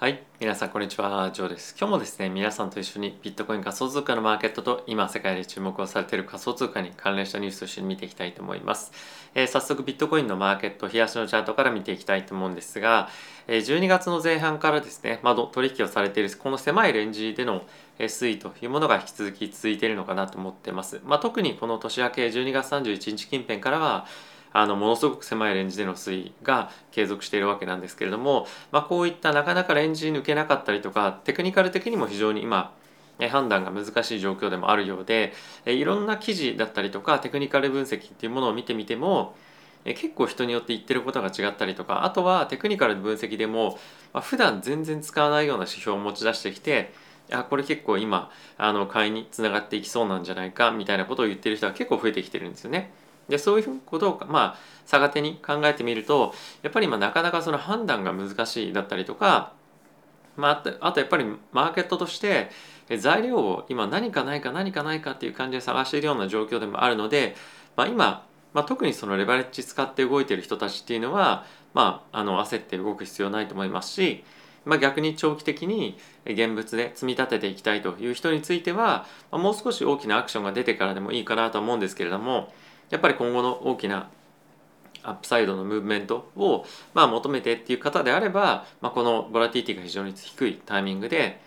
はい、皆さんこんにちは、ジョーです。今日もですね、皆さんと一緒にビットコイン仮想通貨のマーケットと今世界で注目をされている仮想通貨に関連したニュースを一緒に見ていきたいと思います。えー早速ビットコインのマーケット、冷やしのチャートから見ていきたいと思うんですが、え12月の前半からですね、まあ、取引をされているこの狭いレンジでの推移というものが引き続き続いているのかなと思ってます。まあ、特にこの年明け12月31日近辺からは、あのものすごく狭いレンジでの推移が継続しているわけなんですけれども、まあ、こういったなかなかレンジ抜けなかったりとかテクニカル的にも非常に今判断が難しい状況でもあるようでいろんな記事だったりとかテクニカル分析っていうものを見てみても結構人によって言ってることが違ったりとかあとはテクニカル分析でも、まあ、普段全然使わないような指標を持ち出してきてあこれ結構今あの買いにつながっていきそうなんじゃないかみたいなことを言ってる人が結構増えてきてるんですよね。でそういうことをまあ逆手に考えてみるとやっぱり今なかなかその判断が難しいだったりとか、まあ、あとやっぱりマーケットとして材料を今何かないか何かないかっていう感じで探しているような状況でもあるので、まあ、今、まあ、特にそのレバレッジ使って動いている人たちっていうのは、まあ、あの焦って動く必要ないと思いますし、まあ、逆に長期的に現物で積み立てていきたいという人については、まあもう少し大きなアクションが出てからでもいいかなと思うんですけれどもやっぱり今後の大きなアップサイドのムーブメントを、まあ、求めてっていう方であれば、まあ、このボラティティが非常に低いタイミングで、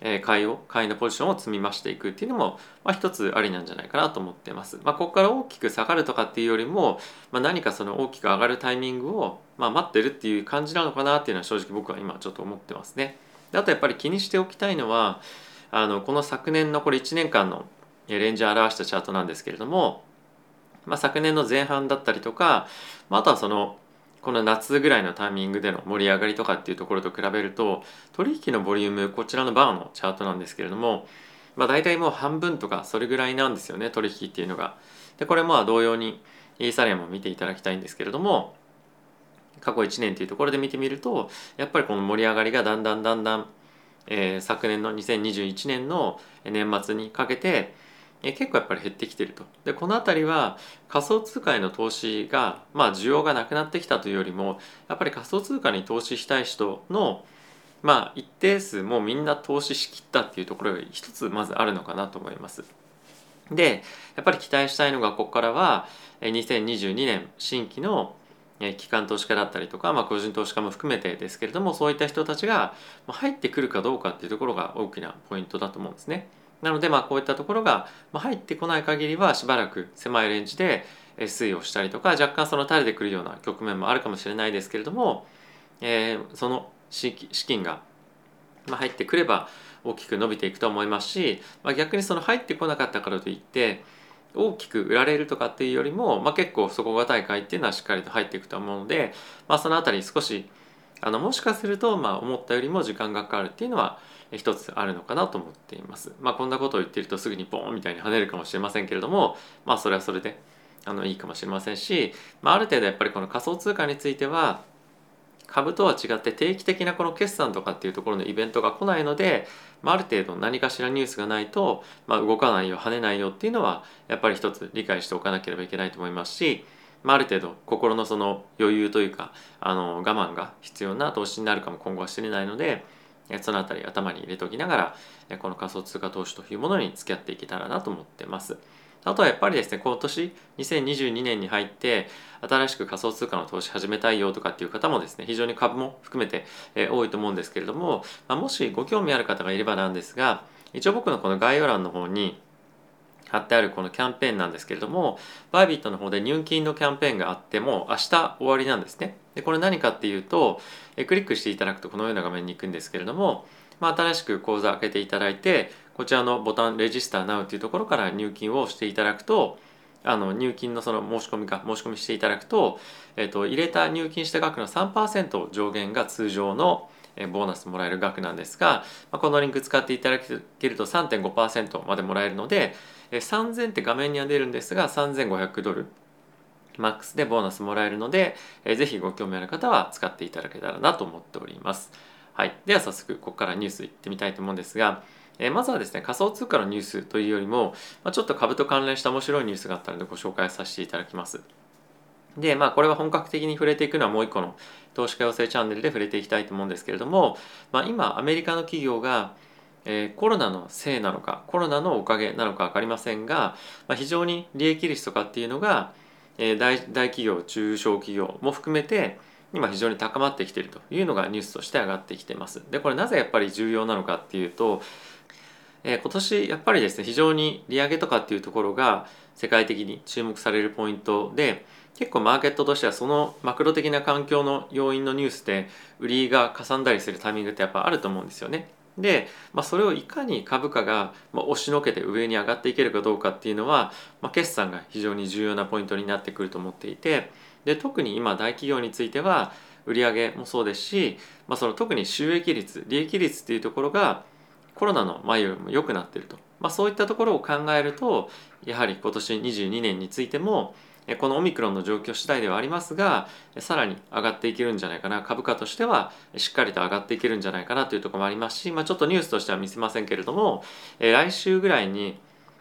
えー買いを買いのポジションを積み増していくっていうのも、まあ、一つありなんじゃないかなと思ってます。まあ、ここから大きく下がるとかっていうよりも、まあ、何かその大きく上がるタイミングを、まあ、待ってるっていう感じなのかなっていうのは正直僕は今ちょっと思ってますね。であとやっぱり気にしておきたいのはあのこの昨年のこれ1年間のレンジを表したチャートなんですけれども、まあ、昨年の前半だったりとか、まあ、あとはそのこの夏ぐらいのタイミングでの盛り上がりとかっていうところと比べると取引のボリュームこちらのバーのチャートなんですけれども、まあ、大体もう半分とかそれぐらいなんですよね取引っていうのが。でこれまあ同様にイーサリアムを見ていただきたいんですけれども過去1年っていうところで見てみるとやっぱりこの盛り上がりがだんだんだんだん、えー昨年の2021年の年末にかけてえ結構やっぱり減ってきてると。でこの辺りは仮想通貨への投資がまあ需要がなくなってきたというよりもやっぱり仮想通貨に投資したい人のまあ一定数もうみんな投資しきったっていうところが一つまずあるのかなと思います。でやっぱり期待したいのがここからは2022年新規のえ機関投資家だったりとか、まあ、個人投資家も含めてですけれどもそういった人たちが入ってくるかどうかっていうところが大きなポイントだと思うんですね。なのでまあこういったところが入ってこない限りはしばらく狭いレンジで推移をしたりとか若干その垂れてくるような局面もあるかもしれないですけれども、えーその資金が入ってくれば大きく伸びていくと思いますし、まあ、逆にその入ってこなかったからといって大きく売られるとかっていうよりも、まあ、結構底堅い買いっていうのはしっかりと入っていくと思うので、まあ、そのあたり少しあのもしかするとまあ思ったよりも時間がかかるっていうのは一つあるのかなと思っています。まあ、こんなことを言ってるとすぐにボーンみたいに跳ねるかもしれませんけれどもまあそれはそれであのいいかもしれませんし、まあ、ある程度やっぱりこの仮想通貨については株とは違って定期的なこの決算とかっていうところのイベントが来ないので、まあ、ある程度何かしらニュースがないと、まあ、動かないよ跳ねないよっていうのはやっぱり一つ理解しておかなければいけないと思いますし、まあ、ある程度心のその余裕というかあの我慢が必要な投資になるかも今後は知れないのでそのあたり頭に入れておきながらこの仮想通貨投資というものに付き合っていけたらなと思ってます。あとはやっぱりですね今年2022年に入って新しく仮想通貨の投資始めたいよとかっていう方もですね非常に株も含めて、え多いと思うんですけれども、ま、もしご興味ある方がいればなんですが一応僕のこの概要欄の方に貼ってあるこのキャンペーンなんですけれどもバイビットの方で入金のキャンペーンがあっても明日終わりなんですね。でこれ何かっていうとえクリックしていただくとこのような画面に行くんですけれども、まあ、新しく口座開けていただいてこちらのボタン「レジスター Now」というところから入金をしていただくとあの入金のその申し込みか申し込みしていただくと,、えっと入れた入金した額の3%上限が通常のボーナスもらえる額なんですが、まあ、このリンク使っていただけると3.5%までもらえるのでえ3000って画面には出るんですが3500ドルマックスでボーナスもらえるので、えーぜひご興味ある方は使っていただけたらなと思っております。はい、では早速ここからニュースいってみたいと思うんですが、えーまずはですね仮想通貨のニュースというよりも、まあ、ちょっと株と関連した面白いニュースがあったのでご紹介させていただきます。でまあこれは本格的に触れていくのはもう一個の投資家養成チャンネルで触れていきたいと思うんですけれども、まあ、今アメリカの企業がえー、コロナのせいなのかコロナのおかげなのか分かりませんが、まあ、非常に利益率とかっていうのが、えー、大大企業中小企業も含めて今非常に高まってきているというのがニュースとして上がってきてます。でこれなぜやっぱり重要なのかっていうと、えー、今年やっぱりですね非常に利上げとかっていうところが世界的に注目されるポイントで結構マーケットとしてはそのマクロ的な環境の要因のニュースで売りがかさんだりするタイミングってやっぱあると思うんですよね。で、まあ、それをいかに株価が押しのけて上に上がっていけるかどうかっていうのは、まあ、決算が非常に重要なポイントになってくると思っていてで特に今大企業については売上もそうですし、まあ、その特に収益率利益率っていうところがコロナの前よりも良くなってると、まあ、そういったところを考えるとやはり今年22年についてもこのオミクロンの状況次第ではありますがさらに上がっていけるんじゃないかな。株価としてはしっかりと上がっていけるんじゃないかなというところもありますし、まあ、ちょっとニュースとしては見せませんけれども来週ぐらいに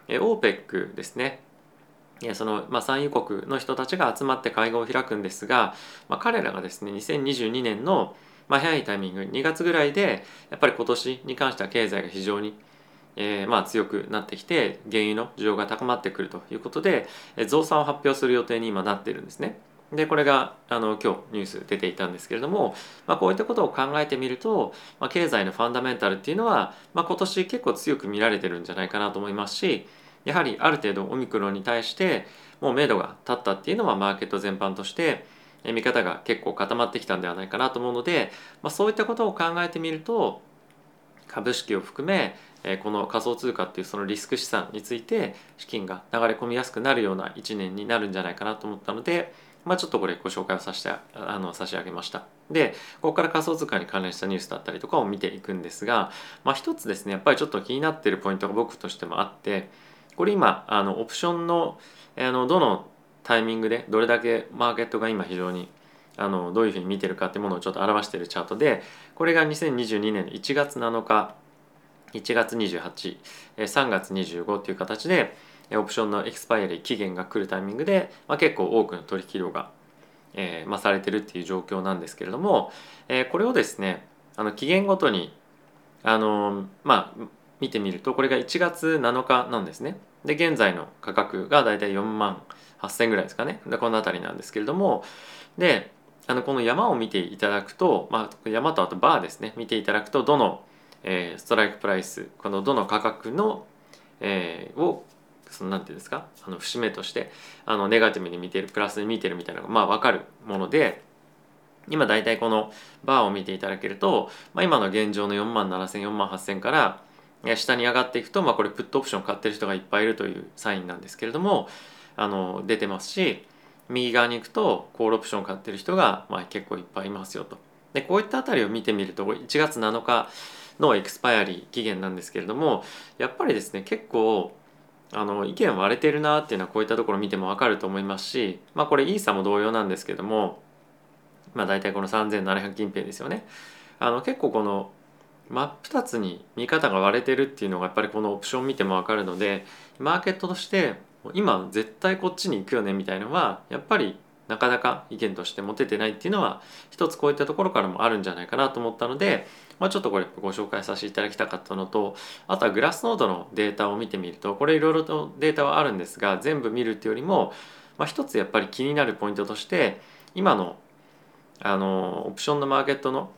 OPEC ですね。その、まあ、産油国の人たちが集まって会合を開くんですが、まあ、彼らがですね2022年の、まあ、早いタイミング2月ぐらいでやっぱり今年に関しては経済が非常にえー、まあ強くなってきて原油の需要が高まってくるということで増産を発表する予定に今なってるんですね。でこれがあの今日ニュース出ていたんですけれども、まあ、こういったことを考えてみると、まあ、経済のファンダメンタルっていうのは、まあ、今年結構強く見られてるんじゃないかなと思いますしやはりある程度オミクロンに対してもう目処が立ったっていうのはマーケット全般として見方が結構固まってきたんではないかなと思うので、まあ、そういったことを考えてみると株式を含めこの仮想通貨っていうそのリスク資産について資金が流れ込みやすくなるような1年になるんじゃないかなと思ったので、まあ、ちょっとこれご紹介をさせてあの差し上げました。でここから仮想通貨に関連したニュースだったりとかを見ていくんですが、まあ、一つですねやっぱりちょっと気になってるポイントが僕としてもあってこれ今あのオプションのあのどのタイミングでどれだけマーケットが今非常にあのどういうふうに見てるかっていうものをちょっと表してるチャートでこれが2022年1月7日1月28、3月25という形でオプションのエクスパイアリー期限が来るタイミングで、まあ、結構多くの取引量が、えーまあ、されてるっていう状況なんですけれども、えー、これをですねあの期限ごとにあのまあ見てみるとこれが1月7日なんですね。で現在の価格がだいたい4万8,000ぐらいですかねでこの辺りなんですけれどもであのこの山を見ていただくと、まあ、山とあとバーですね見ていただくとどのえー、ストライクプライスこのどの価格の、えー、をそのなんていうんですかあの節目としてあのネガティブに見てるプラスに見てるみたいなのがまあ分かるもので今大体このバーを見ていただけると、まあ、今の現状の4万7000、4万8000から下に上がっていくと、まあ、これプットオプション買ってる人がいっぱいいるというサインなんですけれどもあの出てますし右側に行くとコールオプション買ってる人が、まあ、結構いっぱいいますよと。でこういったあたりを見てみると1月7日のエクスパイアリー期限なんですけれどもやっぱりですね結構あの意見割れてるなっていうのはこういったところ見ても分かると思いますしまあこれイーサも同様なんですけどもまあ大体この3700近辺ですよね。あの結構この真っ二つに見方が割れてるっていうのがやっぱりこのオプション見ても分かるのでマーケットとして今絶対こっちに行くよねみたいのはやっぱりなかなか意見として持ててないっていうのは一つこういったところからもあるんじゃないかなと思ったので、まあ、ちょっとこれご紹介させていただきたかったのとあとはグラスノードのデータを見てみるとこれいろいろとデータはあるんですが全部見るっていうよりも、まあ、一つやっぱり気になるポイントとして今のあのオプションのマーケットの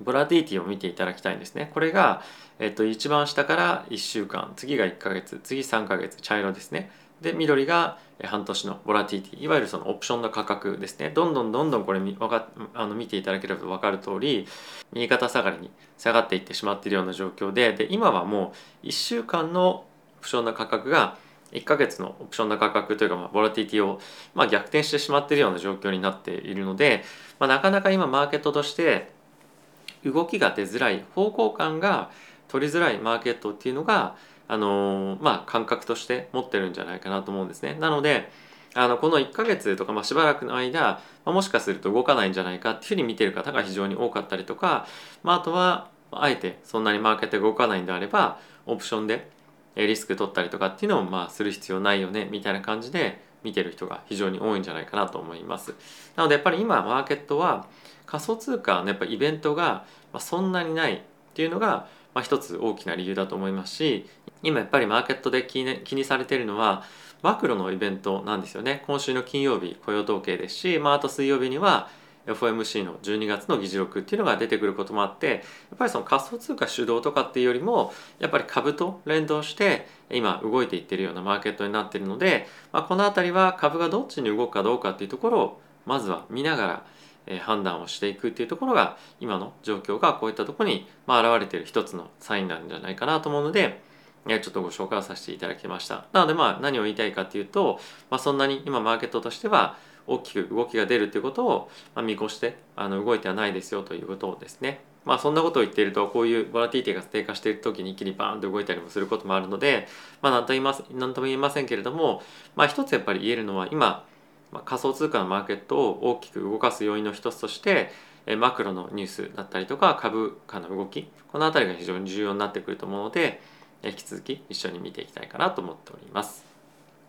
ボラティティを見ていただきたいんですね。これが、えっと、一番下から1週間次が1ヶ月次3ヶ月茶色ですね。で緑が半年のボラティティいわゆるそのオプションの価格ですね。どんどんどんどんこれわかあの見ていただければ分かる通り右肩下がりに下がっていってしまっているような状況でで今はもう1週間のオプションの価格が1ヶ月のオプションの価格というか、まあ、ボラティティを、まあ、逆転してしまっているような状況になっているので、まあ、なかなか今マーケットとして動きが出づらい方向感が取りづらいマーケットっていうのがあのまあ、感覚として持ってるんじゃないかなと思うんですね。なのであのこの1ヶ月とか、まあ、しばらくの間、まあ、もしかすると動かないんじゃないかっていうふうに見てる方が非常に多かったりとか、まあ、あとはあえてそんなにマーケットが動かないんであればオプションでリスク取ったりとかっていうのもまあする必要ないよねみたいな感じで見てる人が非常に多いんじゃないかなと思いますなのでやっぱり今マーケットは仮想通貨のやっぱイベントがそんなにないっていうのがまあ、一つ大きな理由だと思いますし今やっぱりマーケットで気に気にされているのはマクロのイベントなんですよね。今週の金曜日雇用統計ですし、まあ、あと水曜日には FOMC の12月の議事録っていうのが出てくることもあってやっぱりその仮想通貨主導とかっていうよりもやっぱり株と連動して今動いていってるようなマーケットになってるので、まあ、この辺りは株がどっちに動くかどうかっていうところをまずは見ながら判断をしていくっていうところが今の状況がこういったところに、ま、現れている一つのサインなんじゃないかなと思うので、ちょっとご紹介をさせていただきました。なのでまあ何を言いたいかっていうと、まあ、そんなに今マーケットとしては大きく動きが出るっていうことを見越してあの動いてはないですよということをですねまあそんなことを言っているとこういうボラティティが低下している時に一気にバーンと動いたりもすることもあるのでまあ何と言います何とも言えませんけれどもまあ一つやっぱり言えるのは今まあ、仮想通貨のマーケットを大きく動かす要因の一つとしてマクロのニュースだったりとか株価の動きこの辺りが非常に重要になってくると思うので引き続き一緒に見ていきたいかなと思っております。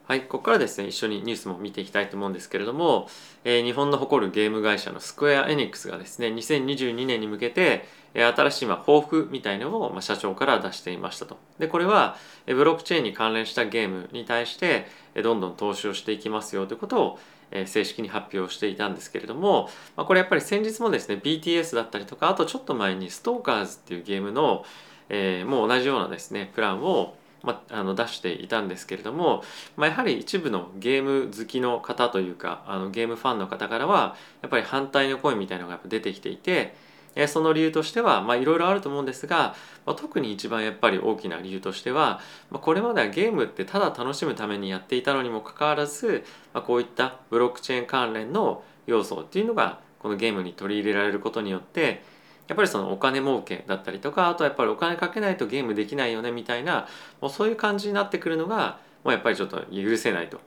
はい、ここからですね一緒にニュースも見ていきたいと思うんですけれども、えー、日本の誇るゲーム会社のスクエア・エニックスがですね2022年に向けてえ新しいま抱負みたいのをま社長から出していましたと。でこれはえブロックチェーンに関連したゲームに対してえどんどん投資をしていきますよということをえ正式に発表していたんですけれども、まあ、これやっぱり先日もですね BTS だったりとかあとちょっと前にストーカーズっていうゲームの、えー、もう同じようなですねプランをまあ、の出していたんですけれども、まあ、やはり一部のゲーム好きの方というかあのゲームファンの方からはやっぱり反対の声みたいなのがやっぱ出てきていてえその理由としてはいろいろあると思うんですが、まあ、特に一番やっぱり大きな理由としては、まあ、これまではゲームってただ楽しむためにやっていたのにもかかわらず、まあ、こういったブロックチェーン関連の要素っていうのがこのゲームに取り入れられることによってやっぱりそのお金儲けだったりとかあとはやっぱりお金かけないとゲームできないよねみたいなもうそういう感じになってくるのがもうやっぱりちょっと許せないと。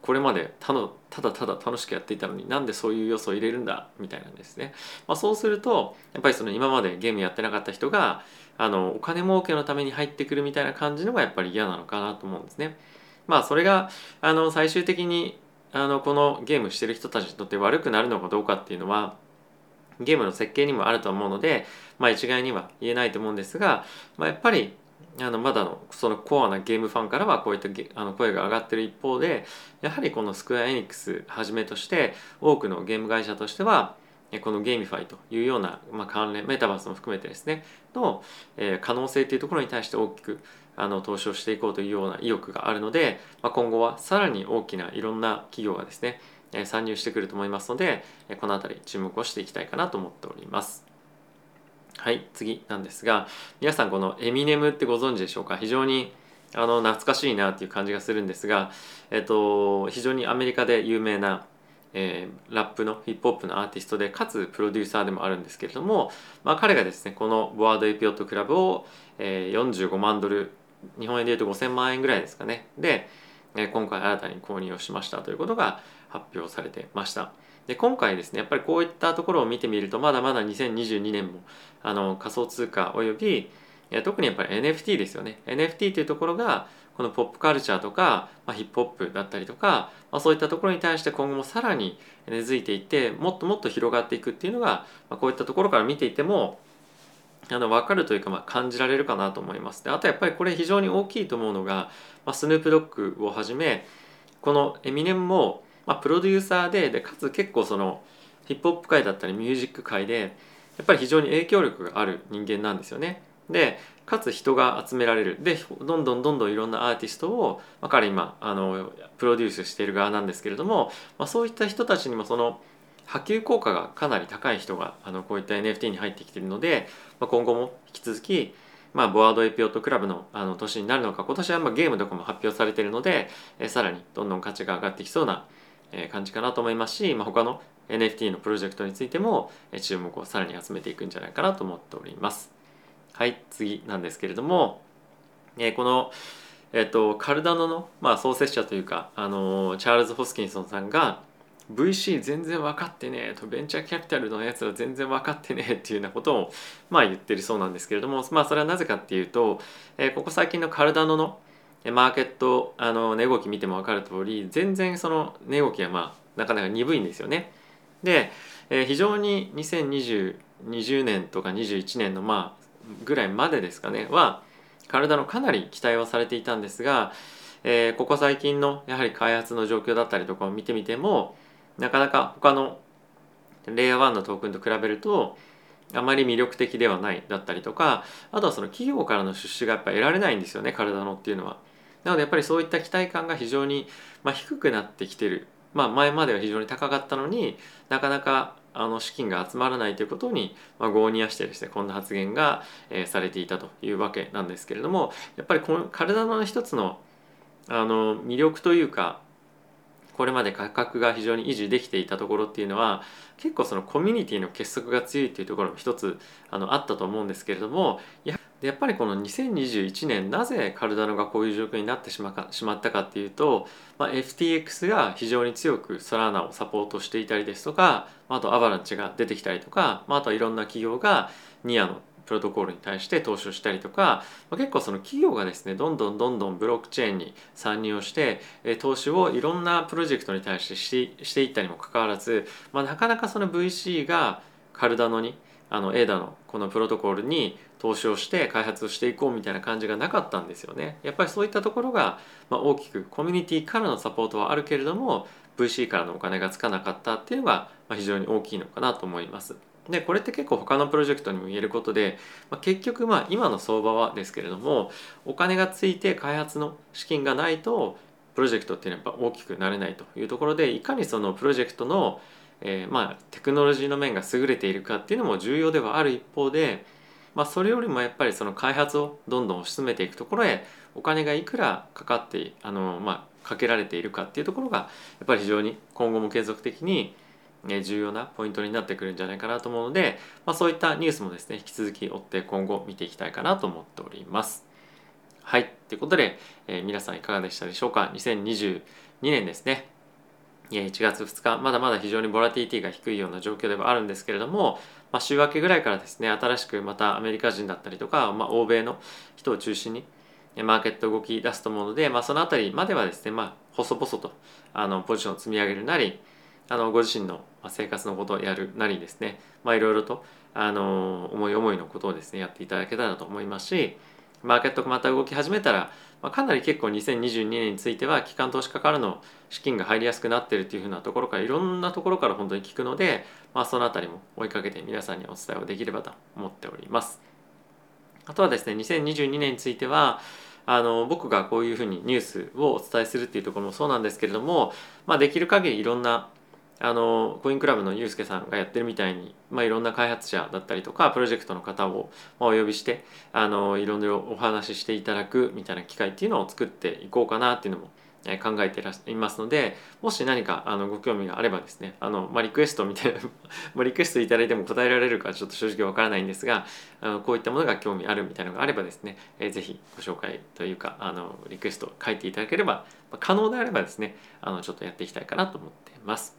これまでたのただただ楽しくやっていたのになんでそういう要素を入れるんだみたいなんですね、まあ、そうするとやっぱりその今までゲームやってなかった人があのお金儲けのために入ってくるみたいな感じのがやっぱり嫌なのかなと思うんですね。まあそれがあの最終的にあのこのゲームしてる人たちにとって悪くなるのかどうかっていうのはゲームの設計にもあると思うので、まあ、一概には言えないと思うんですが、まあ、やっぱりあのまだのそのコアなゲームファンからはこういったあの声が上がってる一方でやはりこのスクエア・エニックスはじめとして多くのゲーム会社としてはこの GameFi というような、まあ、関連メタバースも含めてですねの、えー、可能性というところに対して大きくあの投資をしていこうというような意欲があるので、まあ、今後はさらに大きないろんな企業がですね参入してくると思いますのでこの辺り注目をしていきたいかなと思っております。はい次なんですが皆さんこのエミネムってご存知でしょうか？非常にあの懐かしいなっていう感じがするんですが、えっと、非常にアメリカで有名な、えー、ラップのヒップホップのアーティストでかつプロデューサーでもあるんですけれども、まあ、彼がですねこのボワードエピオットクラブを、えー、45万ドル日本円でいうと5000万円ぐらいですかねで、え、今回新たに購入をしましたということが発表されてました。で今回ですねやっぱりこういったところを見てみるとまだまだ2022年もあの仮想通貨および特にやっぱり NFT ですよね NFT というところがこのポップカルチャーとか、まあ、ヒップホップだったりとか、まあ、そういったところに対して今後もさらに根付いていってもっともっと広がっていくっていうのが、まあ、こういったところから見ていてもあの分かるというか、まあ、感じられるかなと思います。であとやっぱりこれ非常に大きいと思うのが、まあ、スヌープドッグをはじめこのエミネムもまあ、プロデューサーででかつ結構そのヒップホップ界だったりミュージック界でやっぱり非常に影響力がある人間なんですよね。でかつ人が集められるでどんどんどんどんいろんなアーティストを、まあ、彼今あのプロデュースしている側なんですけれども、まあ、そういった人たちにもその波及効果がかなり高い人があのこういった NFT に入ってきているので、まあ、今後も引き続き、まあ、ボワードエピオットクラブのあの年になるのか今年はまあゲームとかも発表されているので、えさらにどんどん価値が上がってきそうな感じかなと思いますし、まあ、他の NFT のプロジェクトについても注目をさらに集めていくんじゃないかなと思っております。はい次なんですけれども、えこの、えーと、カルダノの、まあ、創設者というか、あのチャールズ・ホスキンソンさんが VC 全然分かってねえとベンチャーキャピタルのやつは全然分かってねえっていうようなことをまあ言ってるそうなんですけれどもまあそれはなぜかっていうと、え、ここ最近のカルダノのマーケットあの値動き見ても分かる通り全然その値動きがまあなかなか鈍いんですよね。で、え、非常に2020 20年とか21年のまあぐらいまでですかねは体のかなり期待はされていたんですが、えー、ここ最近のやはり開発の状況だったりとかを見てみてもなかなか他のレイヤー1のトークンと比べるとあまり魅力的ではないだったりとかあとはその企業からの出資がやっぱ得られないんですよね体のっていうのは。なのでやっぱりそういった期待感が非常に、まあ、低くなってきてる、まあ、前までは非常に高かったのになかなかあの資金が集まらないということに、まあ、合にやしてですねこんな発言が、えー、されていたというわけなんですけれどもやっぱりこの体の一つのあの魅力というかこれまで価格が非常に維持できていたところっていうのは結構そのコミュニティの結束が強いっていうところも一つあのあったと思うんですけれどもやっぱりこの2021年なぜカルダノがこういう状況になってしまかしまったかっていうと、まあ、FTX が非常に強くソラーナをサポートしていたりですとかあとアバランチが出てきたりとか、まあ、あとはいろんな企業がニアのプロトコルに対して投資をしたりとか、まあ、結構その企業がですねどんどんどんどんブロックチェーンに参入をして、え投資をいろんなプロジェクトに対してししていったにもかかわらず、まあ、なかなかその VC がカルダノにあの ADA のこのプロトコルに投資をして開発をしていこうみたいな感じがなかったんですよね。やっぱりそういったところが、ま、大きくコミュニティからのサポートはあるけれども VC からのお金がつかなかったっていうのが非常に大きいのかなと思います。でこれって結構他のプロジェクトにも言えることで、まあ、結局まあ今の相場はですけれどもお金がついて開発の資金がないとプロジェクトっていうのはやっぱ大きくなれないというところでいかにそのプロジェクトの、えー、まあテクノロジーの面が優れているかっていうのも重要ではある一方で、まあ、それよりもやっぱりその開発をどんどん推し進めていくところへお金がいくらかかってあの、まあ、かけられているかっていうところがやっぱり非常に今後も継続的に重要なポイントになってくるんじゃないかなと思うので、まあ、そういったニュースもですね引き続き追って今後見ていきたいかなと思っております。はい。ということで、えー、皆さんいかがでしたでしょうか ?2022 年ですね。1月2日、まだまだ非常にボラティティが低いような状況ではあるんですけれども、まあ、週明けぐらいからですね、新しくまたアメリカ人だったりとか、まあ、欧米の人を中心にマーケット動き出すと思うので、まあ、そのあたりまではですね、まあ、細々とあのポジションを積み上げるなり、あのご自身の生活のことをやるなりですね、いろいろとあの思い思いのことをですねやっていただけたらと思いますしマーケットがまた動き始めたら、まあ、かなり結構2022年については機関投資家からの資金が入りやすくなっているというふうなところからいろんなところから本当に聞くので、まあ、そのあたりも追いかけて皆さんにお伝えをできればと思っております。あとはですね2022年についてはあの僕がこういうふうにニュースをお伝えするっていうところもそうなんですけれども、まあ、できる限りいろんなあのコインクラブのユうスケさんがやってるみたいに、まあ、いろんな開発者だったりとかプロジェクトの方を、ま、お呼びしてあのいろいろお話ししていただくみたいな機会っていうのを作っていこうかなっていうのも考えていますのでもし何かあのご興味があればですねあの、まあ、リクエストみたいな まリクエストいただいても答えられるかちょっと正直わからないんですがあのこういったものが興味あるみたいなのがあればですね、えー、ぜひご紹介というかあのリクエスト書いていただければ、まあ、可能であればですねあのちょっとやっていきたいかなと思っています。